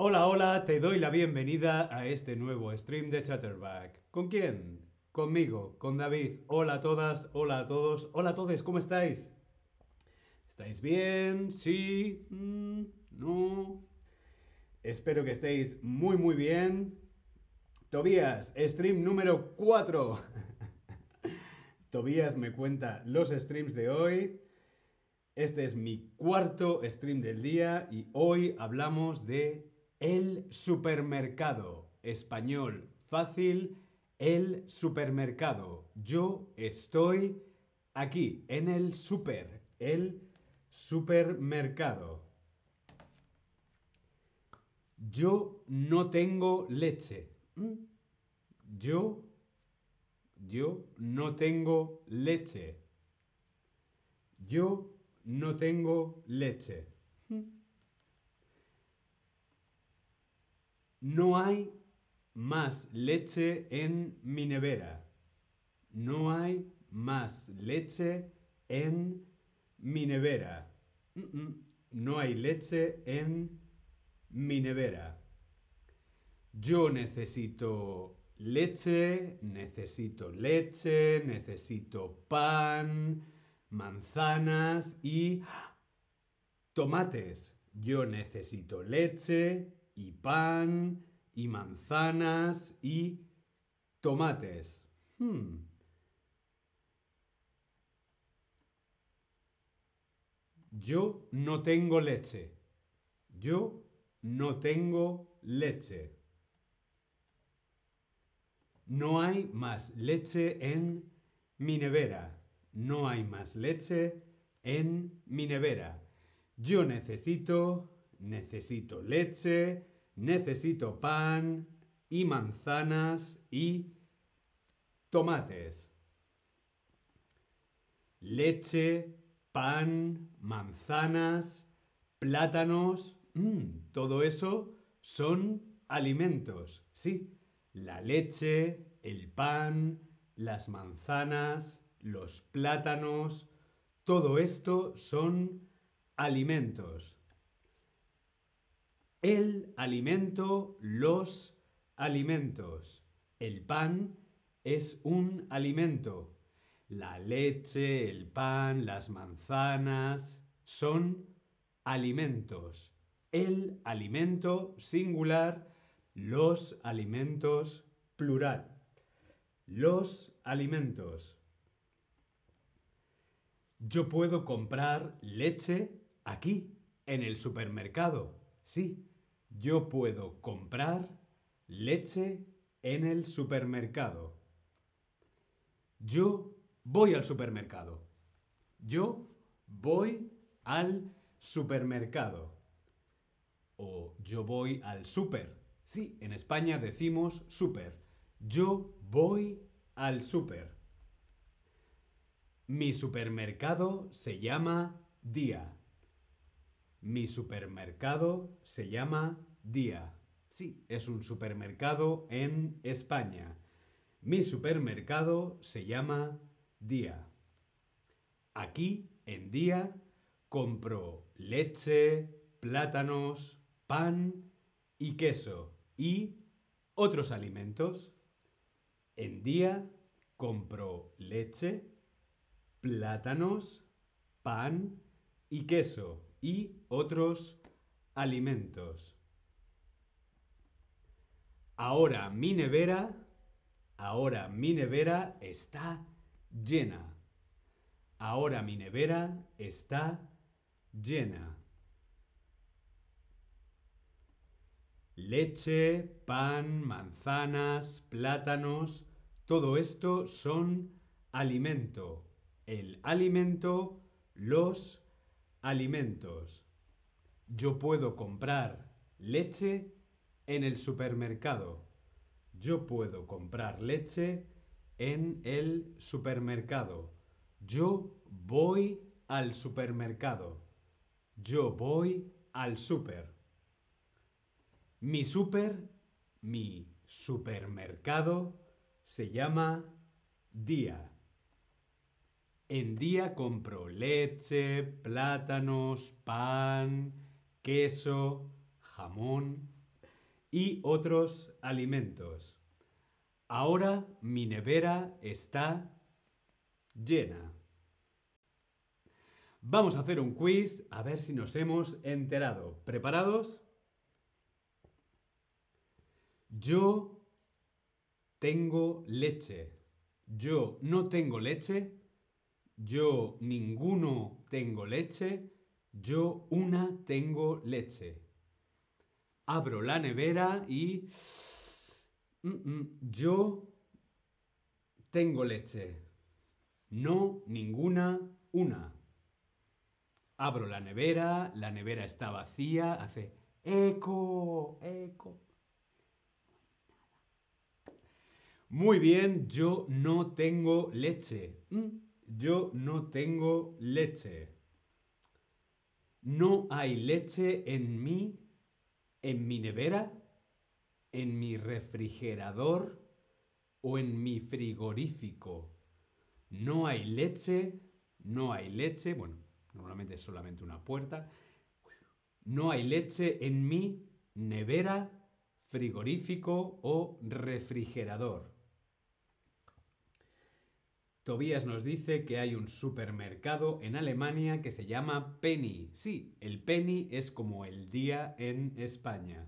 Hola, hola, te doy la bienvenida a este nuevo stream de Chatterback. ¿Con quién? Conmigo, con David. Hola a todas, hola a todos, hola a todos, ¿cómo estáis? ¿Estáis bien? ¿Sí? Mm, ¿No? Espero que estéis muy, muy bien. Tobías, stream número 4. Tobías me cuenta los streams de hoy. Este es mi cuarto stream del día y hoy hablamos de el supermercado. Español fácil, el supermercado. Yo estoy aquí, en el super, el supermercado. Yo no tengo leche. ¿Mm? Yo, yo no tengo leche. Yo no tengo leche. No hay más leche en mi nevera. No hay más leche en mi nevera. No hay leche en mi nevera. Yo necesito leche, necesito leche, necesito pan, manzanas y tomates. Yo necesito leche y pan y manzanas y tomates. Hmm. Yo no tengo leche. Yo no tengo leche. No hay más leche en mi nevera. No hay más leche en mi nevera. Yo necesito, necesito leche, necesito pan y manzanas y tomates. Leche, pan, manzanas, plátanos, mm, todo eso son alimentos, sí la leche, el pan, las manzanas, los plátanos, todo esto son alimentos. El alimento, los alimentos. El pan es un alimento. La leche, el pan, las manzanas son alimentos. El alimento singular los alimentos plural. Los alimentos. Yo puedo comprar leche aquí, en el supermercado. Sí, yo puedo comprar leche en el supermercado. Yo voy al supermercado. Yo voy al supermercado. O yo voy al super. Sí, en España decimos súper. Yo voy al súper. Mi supermercado se llama Día. Mi supermercado se llama Día. Sí, es un supermercado en España. Mi supermercado se llama Día. Aquí, en Día, compro leche, plátanos, pan y queso y otros alimentos. En día compro leche, plátanos, pan y queso y otros alimentos. Ahora mi nevera, ahora mi nevera está llena. Ahora mi nevera está llena. Leche, pan, manzanas, plátanos, todo esto son alimento. El alimento, los alimentos. Yo puedo comprar leche en el supermercado. Yo puedo comprar leche en el supermercado. Yo voy al supermercado. Yo voy al super. Mi super, mi supermercado se llama Día. En Día compro leche, plátanos, pan, queso, jamón y otros alimentos. Ahora mi nevera está llena. Vamos a hacer un quiz a ver si nos hemos enterado. ¿Preparados? Yo tengo leche. Yo no tengo leche. Yo ninguno tengo leche. Yo una tengo leche. Abro la nevera y... Mm, mm, yo tengo leche. No, ninguna, una. Abro la nevera, la nevera está vacía, hace eco, eco. Muy bien, yo no tengo leche. Mm, yo no tengo leche. No hay leche en mí, en mi nevera, en mi refrigerador o en mi frigorífico. No hay leche, no hay leche, bueno, normalmente es solamente una puerta. No hay leche en mi nevera, frigorífico o refrigerador. Tobías nos dice que hay un supermercado en Alemania que se llama Penny. Sí, el Penny es como el día en España.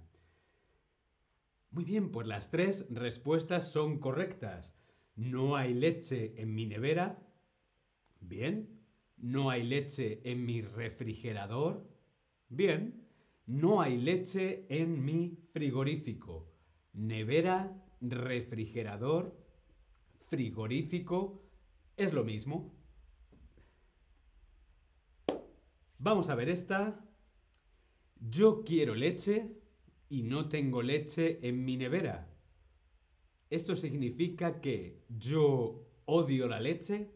Muy bien, pues las tres respuestas son correctas. No hay leche en mi nevera. Bien. No hay leche en mi refrigerador. Bien. No hay leche en mi frigorífico. Nevera, refrigerador, frigorífico es lo mismo. Vamos a ver esta. Yo quiero leche y no tengo leche en mi nevera. Esto significa que yo odio la leche,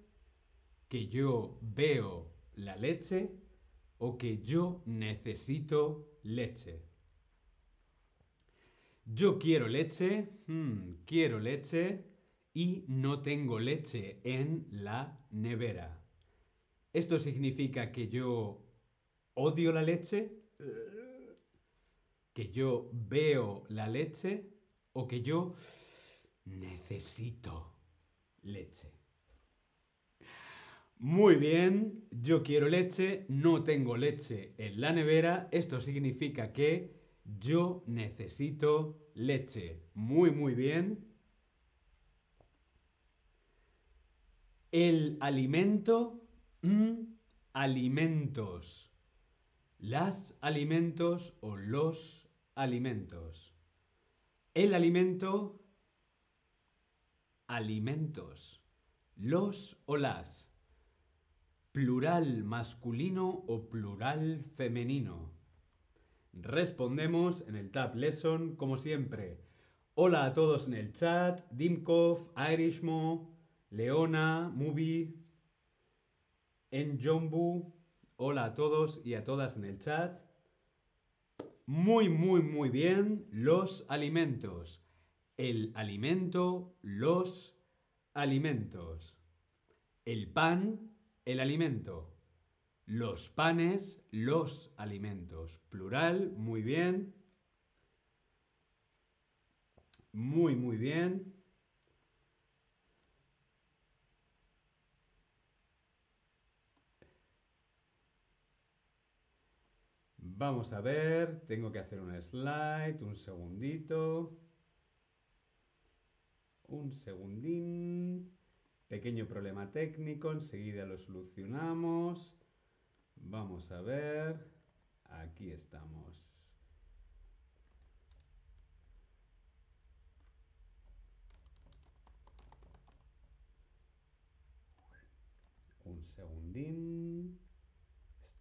que yo veo la leche o que yo necesito leche. Yo quiero leche, hmm, quiero leche y no tengo leche en la nevera. ¿Esto significa que yo odio la leche? ¿Que yo veo la leche? ¿O que yo necesito leche? Muy bien, yo quiero leche, no tengo leche en la nevera. Esto significa que yo necesito leche. Muy, muy bien. El alimento, mm, alimentos. Las alimentos o los alimentos. El alimento, alimentos. Los o las. Plural masculino o plural femenino. Respondemos en el Tab Lesson como siempre. Hola a todos en el chat. Dimkov, Irishmo, Leona, Mubi, Enjombu, hola a todos y a todas en el chat. Muy, muy, muy bien. Los alimentos. El alimento, los alimentos. El pan, el alimento. Los panes, los alimentos. Plural, muy bien. Muy, muy bien. Vamos a ver, tengo que hacer un slide, un segundito. Un segundín. Pequeño problema técnico, enseguida lo solucionamos. Vamos a ver. Aquí estamos. Un segundín.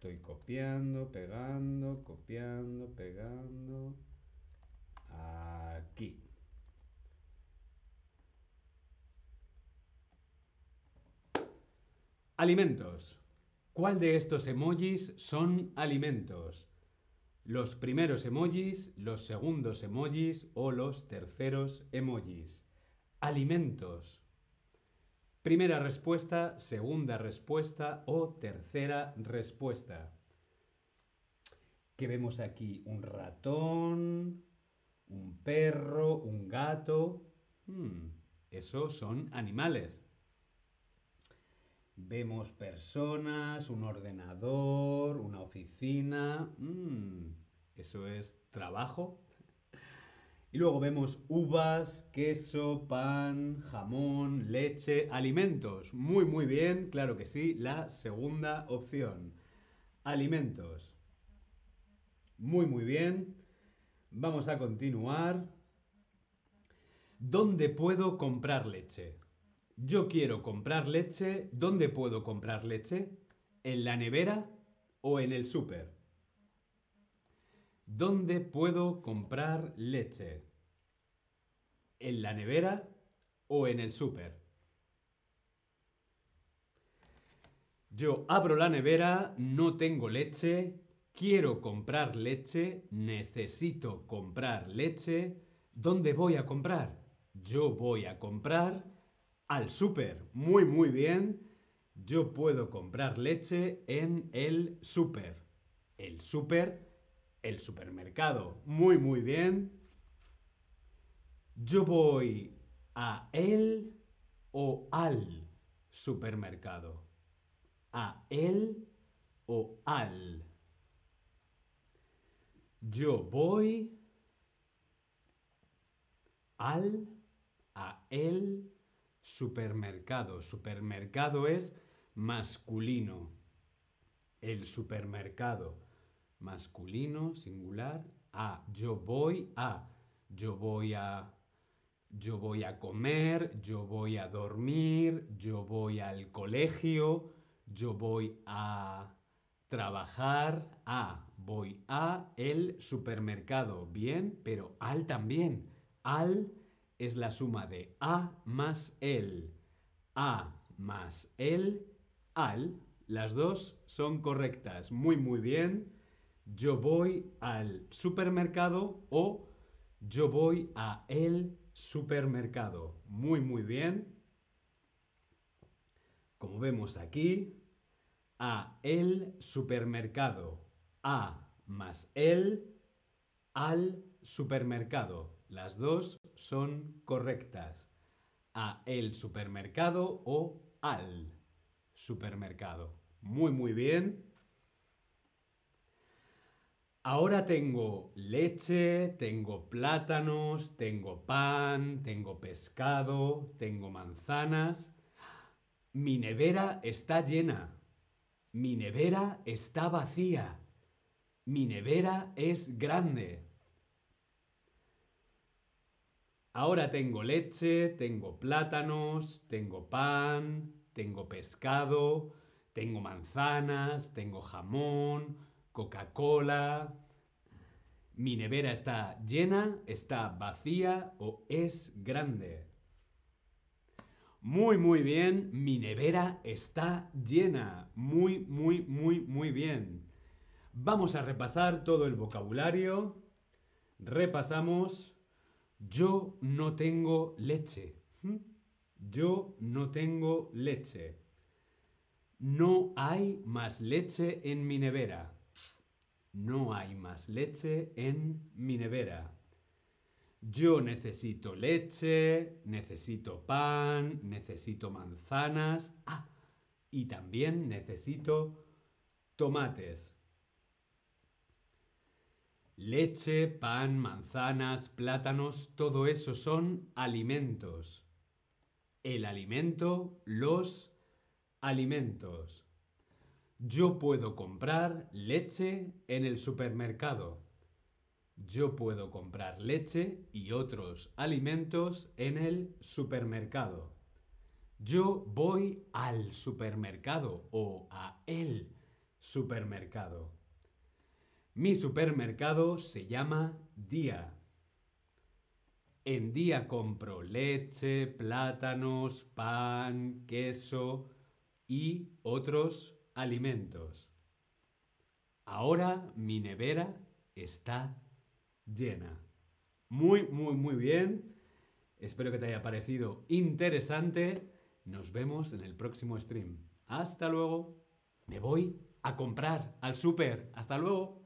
Estoy copiando, pegando, copiando, pegando. Aquí. Alimentos. ¿Cuál de estos emojis son alimentos? Los primeros emojis, los segundos emojis o los terceros emojis. Alimentos. Primera respuesta, segunda respuesta o tercera respuesta. ¿Qué vemos aquí? Un ratón, Un perro, un gato. Hmm, esos son animales. Vemos personas, un ordenador, una oficina. Hmm, eso es trabajo. Y luego vemos uvas, queso, pan, jamón, leche, alimentos. Muy, muy bien, claro que sí, la segunda opción. Alimentos. Muy, muy bien. Vamos a continuar. ¿Dónde puedo comprar leche? Yo quiero comprar leche. ¿Dónde puedo comprar leche? ¿En la nevera o en el súper? ¿Dónde puedo comprar leche? ¿En la nevera o en el súper? Yo abro la nevera, no tengo leche, quiero comprar leche, necesito comprar leche. ¿Dónde voy a comprar? Yo voy a comprar al súper. Muy, muy bien. Yo puedo comprar leche en el súper. El súper el supermercado. Muy, muy bien. Yo voy a el o al supermercado. A el o al. Yo voy al, a el supermercado. Supermercado es masculino. El supermercado masculino, singular, a. Yo voy a. Yo voy a. Yo voy a comer, yo voy a dormir, yo voy al colegio, yo voy a trabajar, a. Voy a el supermercado. Bien, pero al también. Al es la suma de a más el. A más el, al. Las dos son correctas. Muy, muy bien yo voy al supermercado o yo voy a el supermercado. Muy, muy bien. Como vemos aquí, a el supermercado. A más el al supermercado. Las dos son correctas. A el supermercado o al supermercado. Muy, muy bien. Ahora tengo leche, tengo plátanos, tengo pan, tengo pescado, tengo manzanas. Mi nevera está llena. Mi nevera está vacía. Mi nevera es grande. Ahora tengo leche, tengo plátanos, tengo pan, tengo pescado, tengo manzanas, tengo jamón, Coca-Cola. Mi nevera está llena, está vacía o es grande. Muy, muy bien. Mi nevera está llena. Muy, muy, muy, muy bien. Vamos a repasar todo el vocabulario. Repasamos. Yo no tengo leche. ¿Mm? Yo no tengo leche. No hay más leche en mi nevera. No hay más leche en mi nevera. Yo necesito leche, necesito pan, necesito manzanas. Ah, y también necesito tomates. Leche, pan, manzanas, plátanos, todo eso son alimentos. El alimento, los alimentos. Yo puedo comprar leche en el supermercado. Yo puedo comprar leche y otros alimentos en el supermercado. Yo voy al supermercado o a el supermercado. Mi supermercado se llama Día. En Día compro leche, plátanos, pan, queso y otros alimentos. Ahora mi nevera está llena. Muy, muy, muy bien. Espero que te haya parecido interesante. Nos vemos en el próximo stream. Hasta luego. Me voy a comprar al súper. Hasta luego.